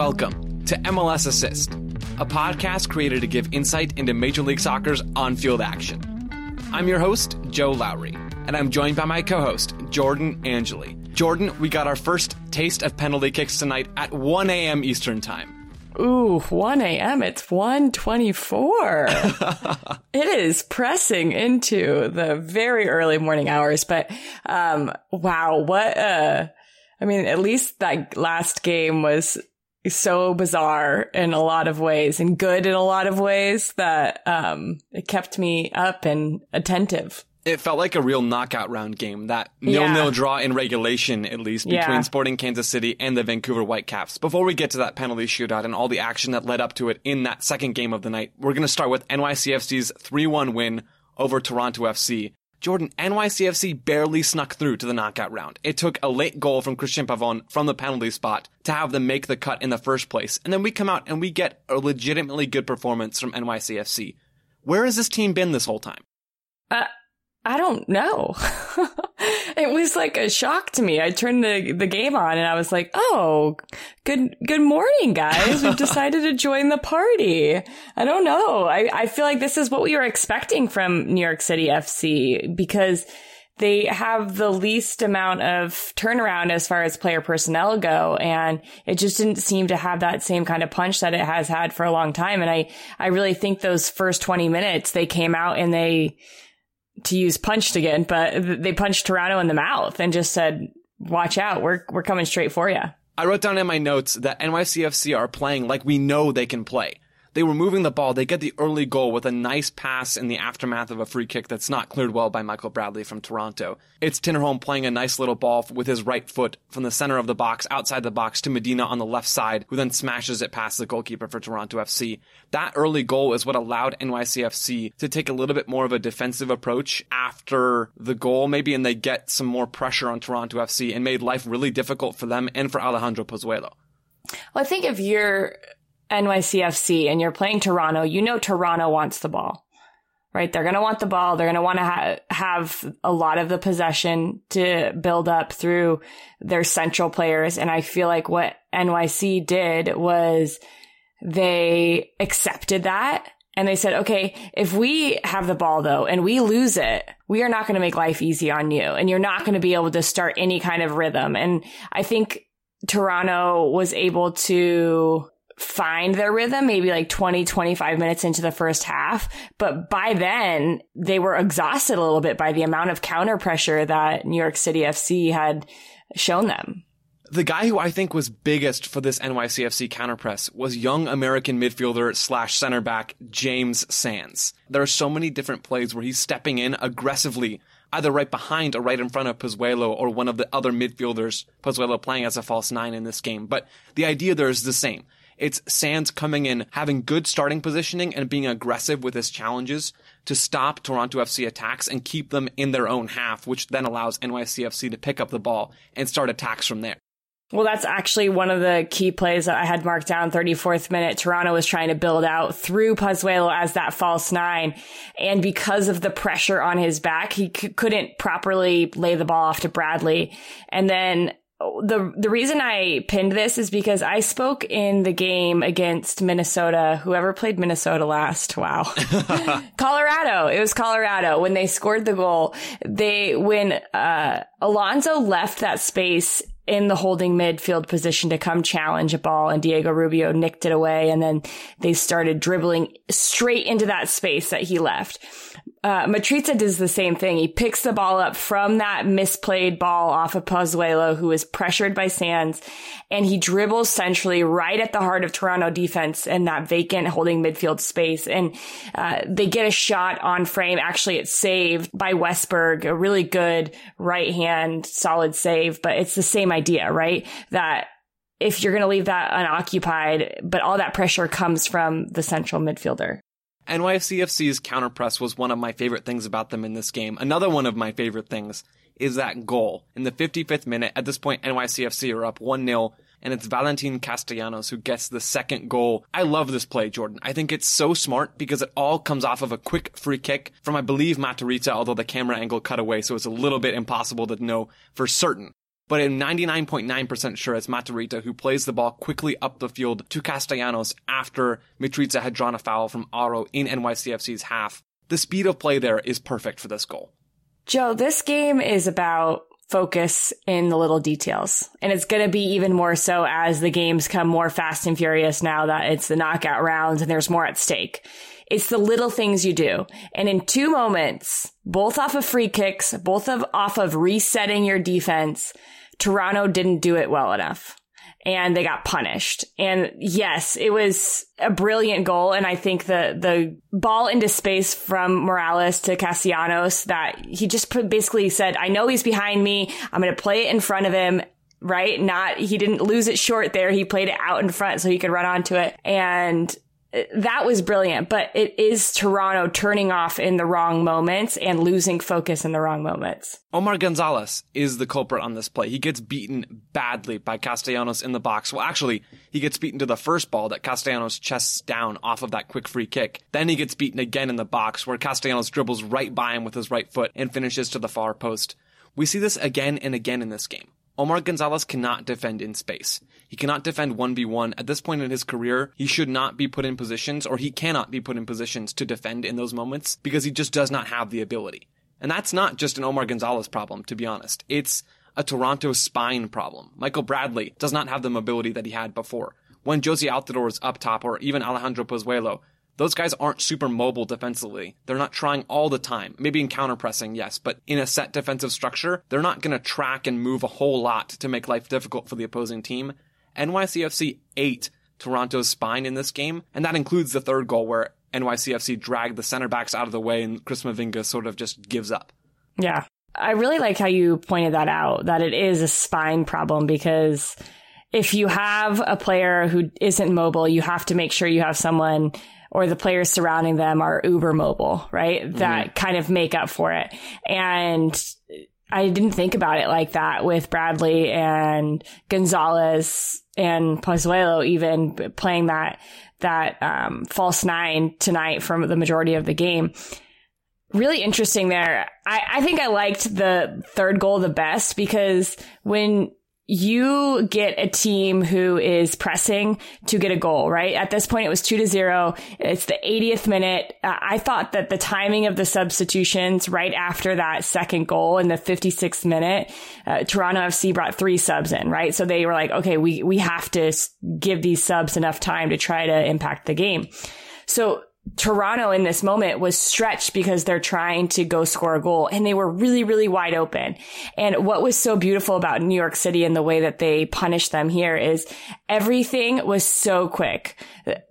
welcome to MLS Assist, a podcast created to give insight into Major League Soccer's on field action. I'm your host, Joe Lowry, and I'm joined by my co host, Jordan Angeli. Jordan, we got our first taste of penalty kicks tonight at 1 a.m. Eastern Time. Ooh, 1 a.m. It's 1.24. it is pressing into the very early morning hours, but, um, wow, what, uh, I mean, at least that last game was so bizarre in a lot of ways and good in a lot of ways that, um, it kept me up and attentive it felt like a real knockout round game. That nil nil yeah. draw in regulation, at least between yeah. Sporting Kansas City and the Vancouver Whitecaps. Before we get to that penalty shootout and all the action that led up to it in that second game of the night, we're going to start with NYCFC's 3-1 win over Toronto FC. Jordan, NYCFC barely snuck through to the knockout round. It took a late goal from Christian Pavon from the penalty spot to have them make the cut in the first place. And then we come out and we get a legitimately good performance from NYCFC. Where has this team been this whole time? Uh, I don't know. it was like a shock to me. I turned the, the game on and I was like, Oh, good, good morning, guys. We've decided to join the party. I don't know. I, I feel like this is what we were expecting from New York City FC because they have the least amount of turnaround as far as player personnel go. And it just didn't seem to have that same kind of punch that it has had for a long time. And I, I really think those first 20 minutes, they came out and they, to use punched again, but they punched Toronto in the mouth and just said, watch out. We're, we're coming straight for you. I wrote down in my notes that NYCFC are playing like we know they can play. They were moving the ball. They get the early goal with a nice pass in the aftermath of a free kick that's not cleared well by Michael Bradley from Toronto. It's Tinnerholm playing a nice little ball with his right foot from the center of the box, outside the box to Medina on the left side, who then smashes it past the goalkeeper for Toronto FC. That early goal is what allowed NYCFC to take a little bit more of a defensive approach after the goal, maybe, and they get some more pressure on Toronto FC and made life really difficult for them and for Alejandro Pozuelo. Well, I think if you're NYCFC and you're playing Toronto, you know Toronto wants the ball, right? They're going to want the ball. They're going to want to ha- have a lot of the possession to build up through their central players. And I feel like what NYC did was they accepted that and they said, okay, if we have the ball though and we lose it, we are not going to make life easy on you and you're not going to be able to start any kind of rhythm. And I think Toronto was able to find their rhythm maybe like 20, 25 minutes into the first half. But by then they were exhausted a little bit by the amount of counter pressure that New York City FC had shown them. The guy who I think was biggest for this NYCFC counterpress was young American midfielder slash center back James Sands. There are so many different plays where he's stepping in aggressively, either right behind or right in front of Pozuelo or one of the other midfielders, Pozuelo playing as a false nine in this game. But the idea there is the same. It's Sands coming in, having good starting positioning and being aggressive with his challenges to stop Toronto FC attacks and keep them in their own half, which then allows NYCFC to pick up the ball and start attacks from there. Well, that's actually one of the key plays that I had marked down 34th minute. Toronto was trying to build out through Pozuelo as that false nine. And because of the pressure on his back, he c- couldn't properly lay the ball off to Bradley. And then the the reason I pinned this is because I spoke in the game against Minnesota. Whoever played Minnesota last? Wow, Colorado. It was Colorado when they scored the goal. They when uh, Alonso left that space in the holding midfield position to come challenge a ball and Diego Rubio nicked it away and then they started dribbling straight into that space that he left uh, Matriza does the same thing. He picks the ball up from that misplayed ball off of Pozuelo, who is pressured by Sands, and he dribbles centrally right at the heart of Toronto defense in that vacant holding midfield space. And uh, they get a shot on frame. Actually, it's saved by Westberg, a really good right hand, solid save. But it's the same idea, right? That if you're going to leave that unoccupied, but all that pressure comes from the central midfielder. NYCFC's counterpress was one of my favorite things about them in this game. Another one of my favorite things is that goal. In the 55th minute, at this point, NYCFC are up 1-0, and it's Valentin Castellanos who gets the second goal. I love this play, Jordan. I think it's so smart because it all comes off of a quick free kick from, I believe, Matarrita, although the camera angle cut away, so it's a little bit impossible to know for certain. But I'm 99.9% sure it's Matarrita who plays the ball quickly up the field to Castellanos after Mitrita had drawn a foul from Auro in NYCFC's half. The speed of play there is perfect for this goal. Joe, this game is about focus in the little details. And it's going to be even more so as the games come more fast and furious now that it's the knockout rounds and there's more at stake. It's the little things you do. And in two moments, both off of free kicks, both of off of resetting your defense, Toronto didn't do it well enough and they got punished. And yes, it was a brilliant goal. And I think the, the ball into space from Moralez to Castellanos that he just basically said, I know he's behind me. I'm going to play it in front of him. Right. Not, he didn't lose it short there. He played it out in front so he could run onto it. And that was brilliant, but it is Toronto turning off in the wrong moments and losing focus in the wrong moments. Omar Gonzalez is the culprit on this play. He gets beaten badly by Castellanos in the box. Well, actually, he gets beaten to the first ball that Castellanos chests down off of that quick free kick. Then he gets beaten again in the box where Castellanos dribbles right by him with his right foot and finishes to the far post. We see this again and again in this game. Omar Gonzalez cannot defend in space. He cannot defend 1v1. At this point in his career, he should not be put in positions, or he cannot be put in positions to defend in those moments because he just does not have the ability. And that's not just an Omar Gonzalez problem, to be honest. It's a Toronto spine problem. Michael Bradley does not have the mobility that he had before. When Jozy Altidore is up top, or even Alejandro Pozuelo, those guys aren't super mobile defensively. They're not trying all the time. Maybe in counterpressing, yes, but in a set defensive structure, they're not going to track and move a whole lot to make life difficult for the opposing team. NYCFC ate Toronto's spine in this game, and that includes the third goal where NYCFC dragged the center backs out of the way and Chris Mavinga sort of just gives up. Yeah. I really like how you pointed that out, that it is a spine problem because if you have a player who isn't mobile, you have to make sure you have someone or the players surrounding them are uber mobile, right? Mm-hmm. That kind of make up for it. And I didn't think about it like that with Bradley and Gonzalez and Pozuelo even playing that, that, um, false nine tonight from the majority of the game. Really interesting there. I, I think I liked the third goal the best because when you get a team who is pressing to get a goal, right? At this point, it was two to zero. It's the 80th minute. Uh, I thought that the timing of the substitutions right after that second goal in the 56th minute, uh, Toronto FC brought three subs in, right? So they were like, okay, we, we have to give these subs enough time to try to impact the game. So Toronto in this moment was stretched because they're trying to go score a goal and they were really, really wide open. And what was so beautiful about New York City and the way that they punished them here is everything was so quick.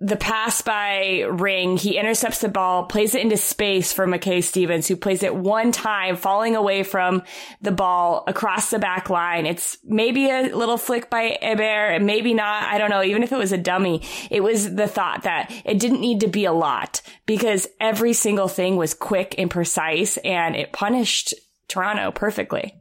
The pass by Ring, he intercepts the ball, plays it into space for Mackay-Stevens, who plays it one time, falling away from the ball across the back line. It's maybe a little flick by Heber, maybe not. I don't know. Even if it was a dummy, it was the thought that it didn't need to be a lot lot because every single thing was quick and precise and it punished Toronto perfectly.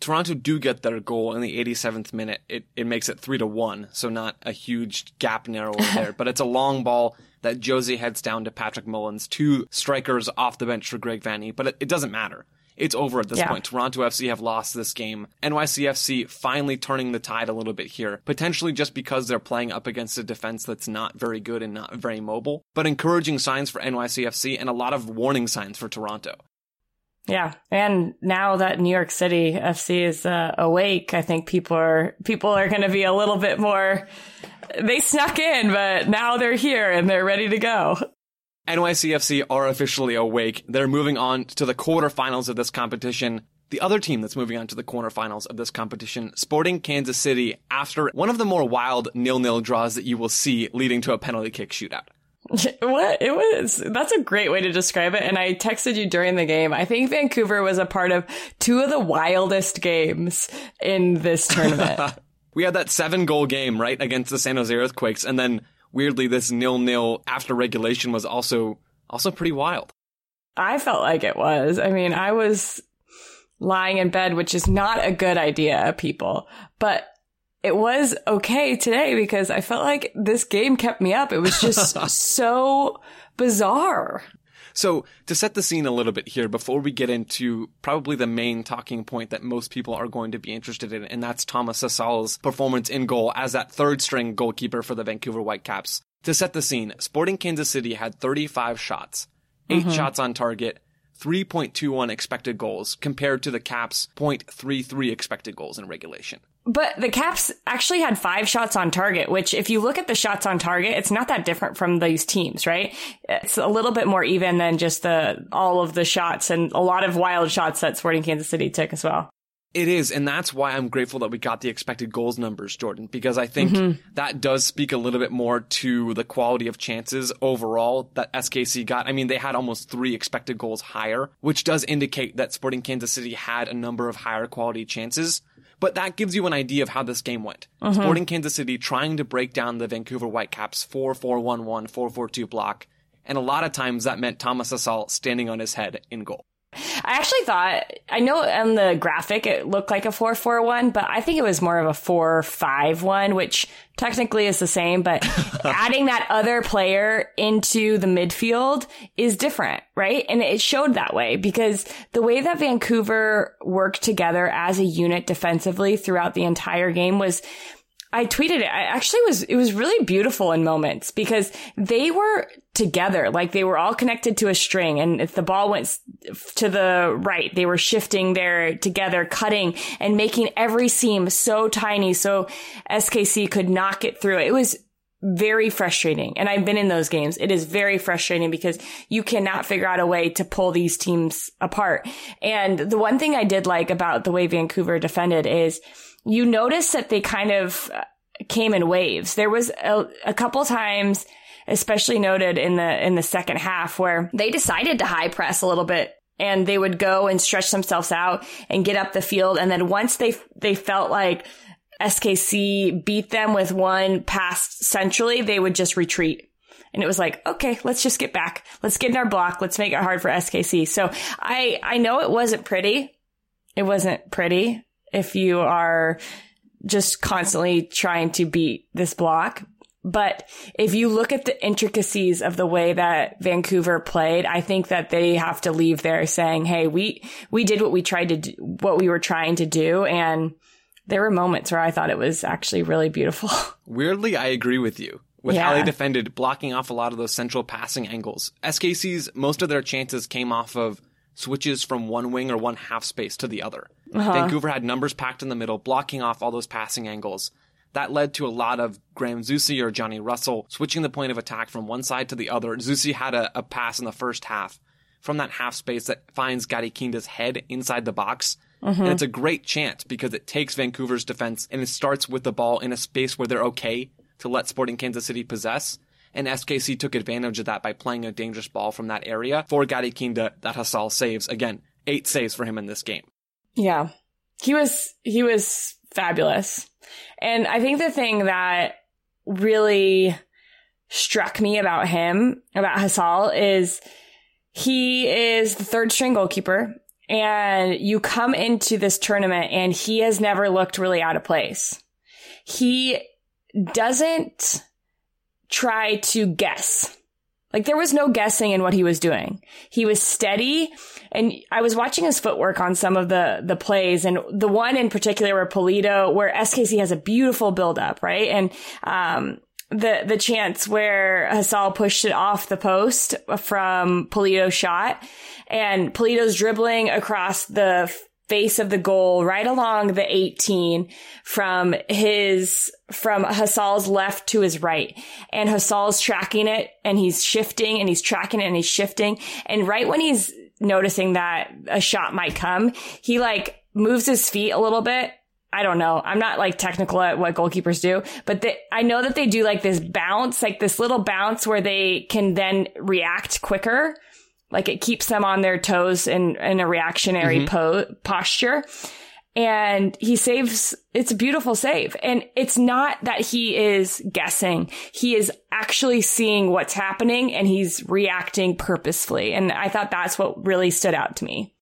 Toronto do get their goal in the 87th minute. It, it makes it three to one, so not a huge gap narrower there, but it's a long ball that Jozy heads down to Patrick Mullins, two strikers off the bench for Greg Vanney, but it, it doesn't matter it's over at this yeah. point. Toronto FC have lost this game. NYCFC finally turning the tide a little bit here, potentially just because they're playing up against a defense that's not very good and not very mobile, but encouraging signs for NYCFC and a lot of warning signs for Toronto. Yeah, and now that New York City FC is uh, awake, I think people are people are going to be a little bit more. They snuck in, but now they're here and they're ready to go. NYCFC are officially awake. They're moving on to the quarterfinals of this competition. The other team that's moving on to the quarterfinals of this competition, Sporting Kansas City, after one of the more wild nil-nil draws that you will see leading to a penalty kick shootout. What it was that's a great way to describe it. And I texted you during the game. I think Vancouver was a part of two of the wildest games in this tournament. we had that seven goal game, right, against the San Jose Earthquakes, and then weirdly this nil nil after regulation was also also pretty wild. I felt like it was. I mean, I was lying in bed, which is not a good idea, people, but it was okay today because I felt like this game kept me up. It was just so bizarre. So to set the scene a little bit here before we get into probably the main talking point that most people are going to be interested in, and that's Thomas Hasal's performance in goal as that third string goalkeeper for the Vancouver Whitecaps. To set the scene, Sporting Kansas City had 35 shots, 8 mm-hmm. shots on target, 3.21 expected goals compared to the Caps 0.33 expected goals in regulation. But the Caps actually had five shots on target, which if you look at the shots on target, it's not that different from these teams, right? It's a little bit more even than just the, all of the shots and a lot of wild shots that Sporting Kansas City took as well. It is, and that's why I'm grateful that we got the expected goals numbers, Jordan, because I think mm-hmm. that does speak a little bit more to the quality of chances overall that SKC got. I mean, they had almost three expected goals higher, which does indicate that Sporting Kansas City had a number of higher quality chances. But that gives you an idea of how this game went. Mm-hmm. Sporting Kansas City trying to break down the Vancouver Whitecaps 4-4-1-1, 4-4-2 block. And a lot of times that meant Thomas Hasal standing on his head in goal. I actually thought I know on the graphic it looked like a four four one, but I think it was more of a four five one, which technically is the same, but adding that other player into the midfield is different, right? And it showed that way because the way that Vancouver worked together as a unit defensively throughout the entire game was I tweeted it. I actually was, it was really beautiful in moments because they were together. Like they were all connected to a string. And if the ball went to the right, they were shifting there together, cutting and making every seam so tiny. So SKC could not get through it. It was very frustrating. And I've been in those games. It is very frustrating because you cannot figure out a way to pull these teams apart. And the one thing I did like about the way Vancouver defended is you notice that they kind of uh, came in waves. There was a, a couple times, especially noted in the, in the second half where they decided to high press a little bit and they would go and stretch themselves out and get up the field. And then once they, they felt like SKC beat them with one pass centrally, they would just retreat. And it was like, okay, let's just get back. Let's get in our block. Let's make it hard for SKC. So I, I know it wasn't pretty. It wasn't pretty if you are just constantly trying to beat this block. But if you look at the intricacies of the way that Vancouver played, I think that they have to leave there saying, Hey, we, we did what we tried to do, what we were trying to do. And there were moments where I thought it was actually really beautiful. Weirdly, I agree with you with yeah. how they defended, blocking off a lot of those central passing angles. SKC's, most of their chances came off of switches from one wing or one half space to the other. Uh-huh. Vancouver had numbers packed in the middle, blocking off all those passing angles. That led to a lot of Graham Zusi or Johnny Russell switching the point of attack from one side to the other. Zusi had a, a pass in the first half from that half space that finds Gadi Kinda's head inside the box. Mm-hmm. And it's a great chance because it takes Vancouver's defense and it starts with the ball in a space where they're okay to let Sporting Kansas City possess. And SKC took advantage of that by playing a dangerous ball from that area for Gadi Kinda that Hasal saves. Again, eight saves for him in this game. Yeah. He was, he was fabulous. And I think the thing that really struck me about him, about Hasal, is he is the third string goalkeeper. And you come into this tournament and he has never looked really out of place. He doesn't try to guess. Like there was no guessing in what he was doing. He was steady and I was watching his footwork on some of the, the plays and the one in particular where Pulido where SKC has a beautiful build up, right? And, um, the, the chance where Hasal pushed it off the post from Pulido's shot and Pulido's dribbling across the face of the goal right along the 18 from his, from Hasal's left to his right. And Hasal's tracking it and he's shifting and he's tracking it and he's shifting. And right when he's noticing that a shot might come, he like moves his feet a little bit I don't know. I'm not like technical at what goalkeepers do, but they, I know that they do like this bounce, like this little bounce where they can then react quicker. Like it keeps them on their toes in, in a reactionary mm-hmm. po- posture. And he saves, it's a beautiful save. And it's not that he is guessing. He is actually seeing what's happening and he's reacting purposefully. And I thought that's what really stood out to me.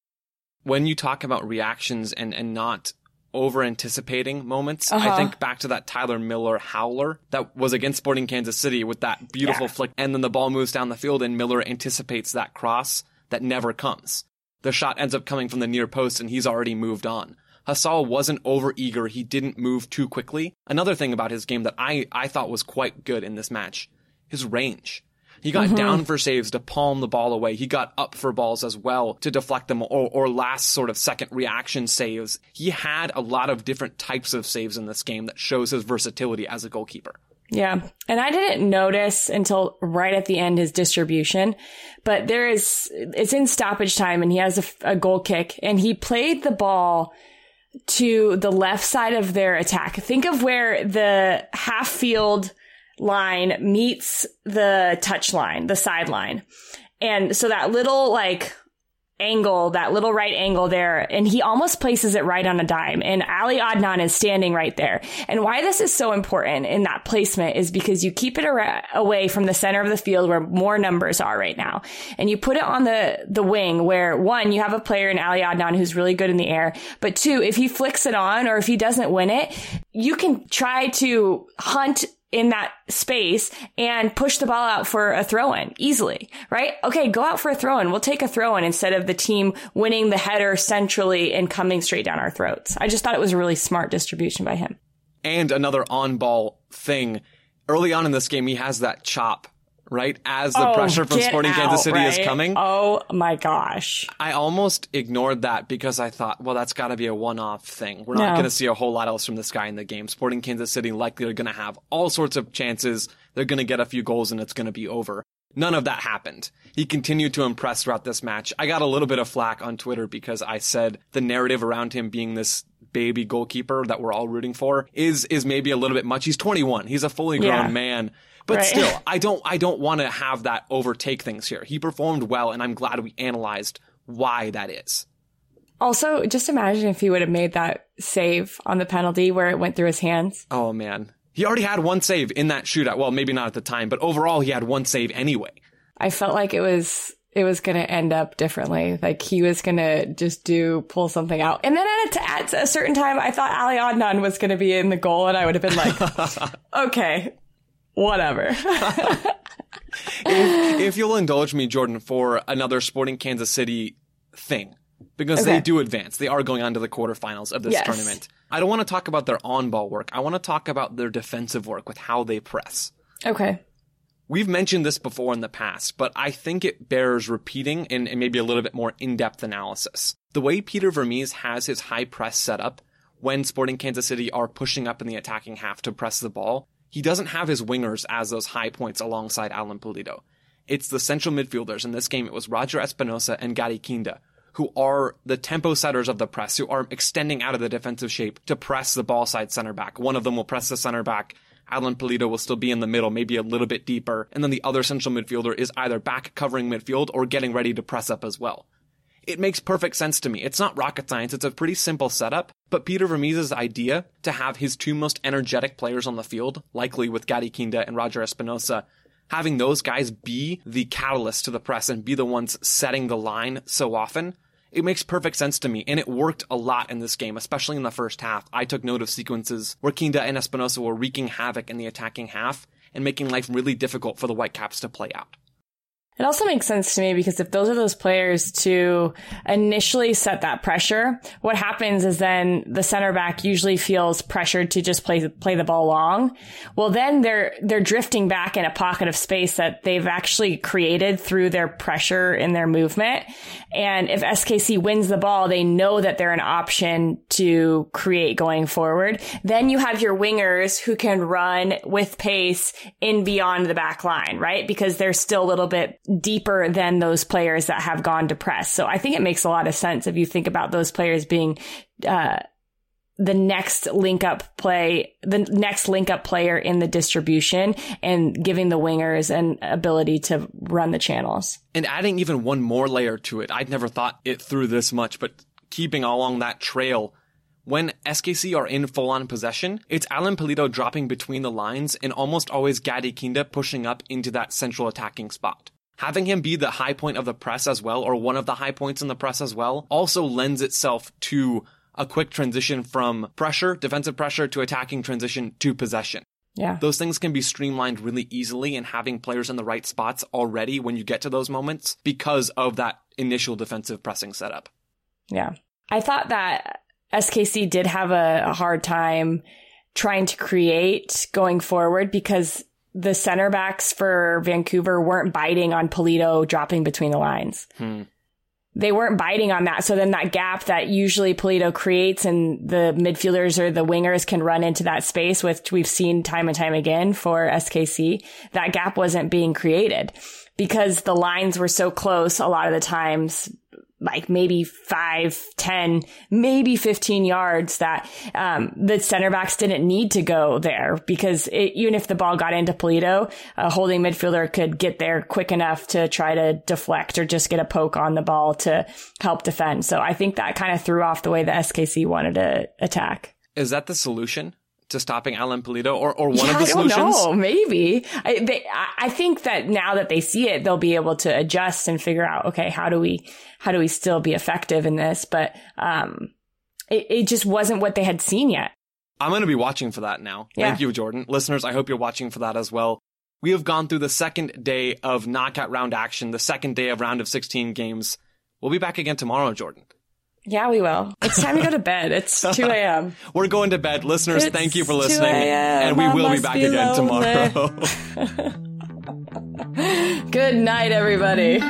When you talk about reactions and, and not over anticipating moments. Uh-huh. I think back to that Tyler Miller howler that was against Sporting Kansas City with that beautiful Yeah. flick. And then the ball moves down the field and Miller anticipates that cross that never comes. The shot ends up coming from the near post and he's already moved on. Hasal wasn't over eager. He didn't move too quickly. Another thing about his game that I, I thought was quite good in this match, his range. He got mm-hmm. down for saves to palm the ball away. He got up for balls as well to deflect them or, or last sort of second reaction saves. He had a lot of different types of saves in this game that shows his versatility as a goalkeeper. Yeah. And I didn't notice until right at the end his distribution, but there is, it's in stoppage time and he has a, a goal kick and he played the ball to the left side of their attack. Think of where the half field line meets the touch line, the sideline. And so that little like angle, that little right angle there, and he almost places it right on a dime. And Ali Adnan is standing right there. And why this is so important in that placement is because you keep it ar- away from the center of the field where more numbers are right now. And you put it on the, the wing where one, you have a player in Ali Adnan who's really good in the air. But two, if he flicks it on or if he doesn't win it, you can try to hunt in that space and push the ball out for a throw in easily, right? Okay, go out for a throw in. We'll take a throw in instead of the team winning the header centrally and coming straight down our throats. I just thought it was a really smart distribution by him. And another on ball thing. Early on in this game, he has that chop, right? As the Oh, pressure from Sporting Kansas out, City is coming. Oh my gosh. I almost ignored that because I thought, well, that's got to be a one-off thing. We're not No. going to see a whole lot else from this guy in the game. Sporting Kansas City likely are going to have all sorts of chances. They're going to get a few goals and it's going to be over. None of that happened. He continued to impress throughout this match. I got a little bit of flack on Twitter because I said the narrative around him being this baby goalkeeper that we're all rooting for is is maybe a little bit much. He's 21. He's a fully grown Yeah. man. But Right. still, I don't I don't want to have that overtake things here. He performed well and I'm glad we analyzed why that is. Also, just imagine if he would have made that save on the penalty where it went through his hands. Oh man. He already had one save in that shootout. Well, maybe not at the time, but overall he had one save anyway. I felt like it was it was going to end up differently. Like he was going to just do pull something out. And then at a, at a certain time, I thought Ali Adnan was going to be in the goal, and I would have been like, okay, whatever. if, if you'll indulge me, Jordan, for another Sporting Kansas City thing, because they do advance. They are going on to the quarterfinals of this Yes. tournament. I don't want to talk about their on ball work. I want to talk about their defensive work with how they press. okay. We've mentioned this before in the past, but I think it bears repeating in, in maybe a little bit more in-depth analysis. The way Peter Vermes has his high press set up when Sporting Kansas City are pushing up in the attacking half to press the ball, he doesn't have his wingers as those high points alongside Alan Pulido. It's the central midfielders. In this game, it was Roger Espinoza and Gadi Kinda, who are the tempo setters of the press, who are extending out of the defensive shape to press the ball side center back. One of them will press the center back. Alan Pulido will still be in the middle, maybe a little bit deeper. And then the other central midfielder is either back covering midfield or getting ready to press up as well. It makes perfect sense to me. It's not rocket science. It's a pretty simple setup. But Peter Vermes' idea to have his two most energetic players on the field, likely with Gadi Kinda and Roger Espinoza, having those guys be the catalyst to the press and be the ones setting the line so often, it makes perfect sense to me. And it worked a lot in this game, especially in the first half. I took note of sequences where Kinda and Espinoza were wreaking havoc in the attacking half and making life really difficult for the Whitecaps to play out. It also makes sense to me because if those are those players to initially set that pressure, what happens is then the center back usually feels pressured to just play play the ball long. Well, then they're they're drifting back in a pocket of space that they've actually created through their pressure in their movement. And if SKC wins the ball, they know that they're an option to create going forward. Then you have your wingers who can run with pace in beyond the back line, right? Because they're still a little bit deeper than those players that have gone to press. So I think it makes a lot of sense if you think about those players being, uh, the next link up play, the next link up player in the distribution and giving the wingers an ability to run the channels. And adding even one more layer to it, I'd never thought it through this much, but keeping along that trail, when SKC are in full on possession, it's Alan Pulido dropping between the lines and almost always Gadi Kinda pushing up into that central attacking spot. Having him be the high point of the press as well, or one of the high points in the press as well, also lends itself to a quick transition from pressure, defensive pressure to attacking transition to possession. Yeah. Those things can be streamlined really easily and having players in the right spots already when you get to those moments because of that initial defensive pressing setup. Yeah. I thought that SKC did have a, a hard time trying to create going forward because the center backs for Vancouver weren't biting on Pulido dropping between the lines. Hmm. They weren't biting on that. So then that gap that usually Pulido creates and the midfielders or the wingers can run into that space, which we've seen time and time again for SKC, that gap wasn't being created because the lines were so close a lot of the times like maybe five, 10, maybe 15 yards that, um, the center backs didn't need to go there because it, even if the ball got into Pulido, a holding midfielder could get there quick enough to try to deflect or just get a poke on the ball to help defend. So I think that kind of threw off the way the SKC wanted to attack. Is that the solution? To stopping Alan Pulido or, or one yeah, of the solutions? I don't know. Maybe. I, they, I think that now that they see it, they'll be able to adjust and figure out, okay, how do we, how do we still be effective in this? But, um, it, it just wasn't what they had seen yet. I'm going to be watching for that now. Yeah. Thank you, Jordan. Listeners, I hope you're watching for that as well. We have gone through the second day of knockout round action, the second day of round of 16 games. We'll be back again tomorrow, Jordan. Yeah, we will. It's time to go to bed. It's 2 a.m. We're going to bed. Listeners, It's thank you for listening. And we I will be back be again tomorrow. Good night, everybody.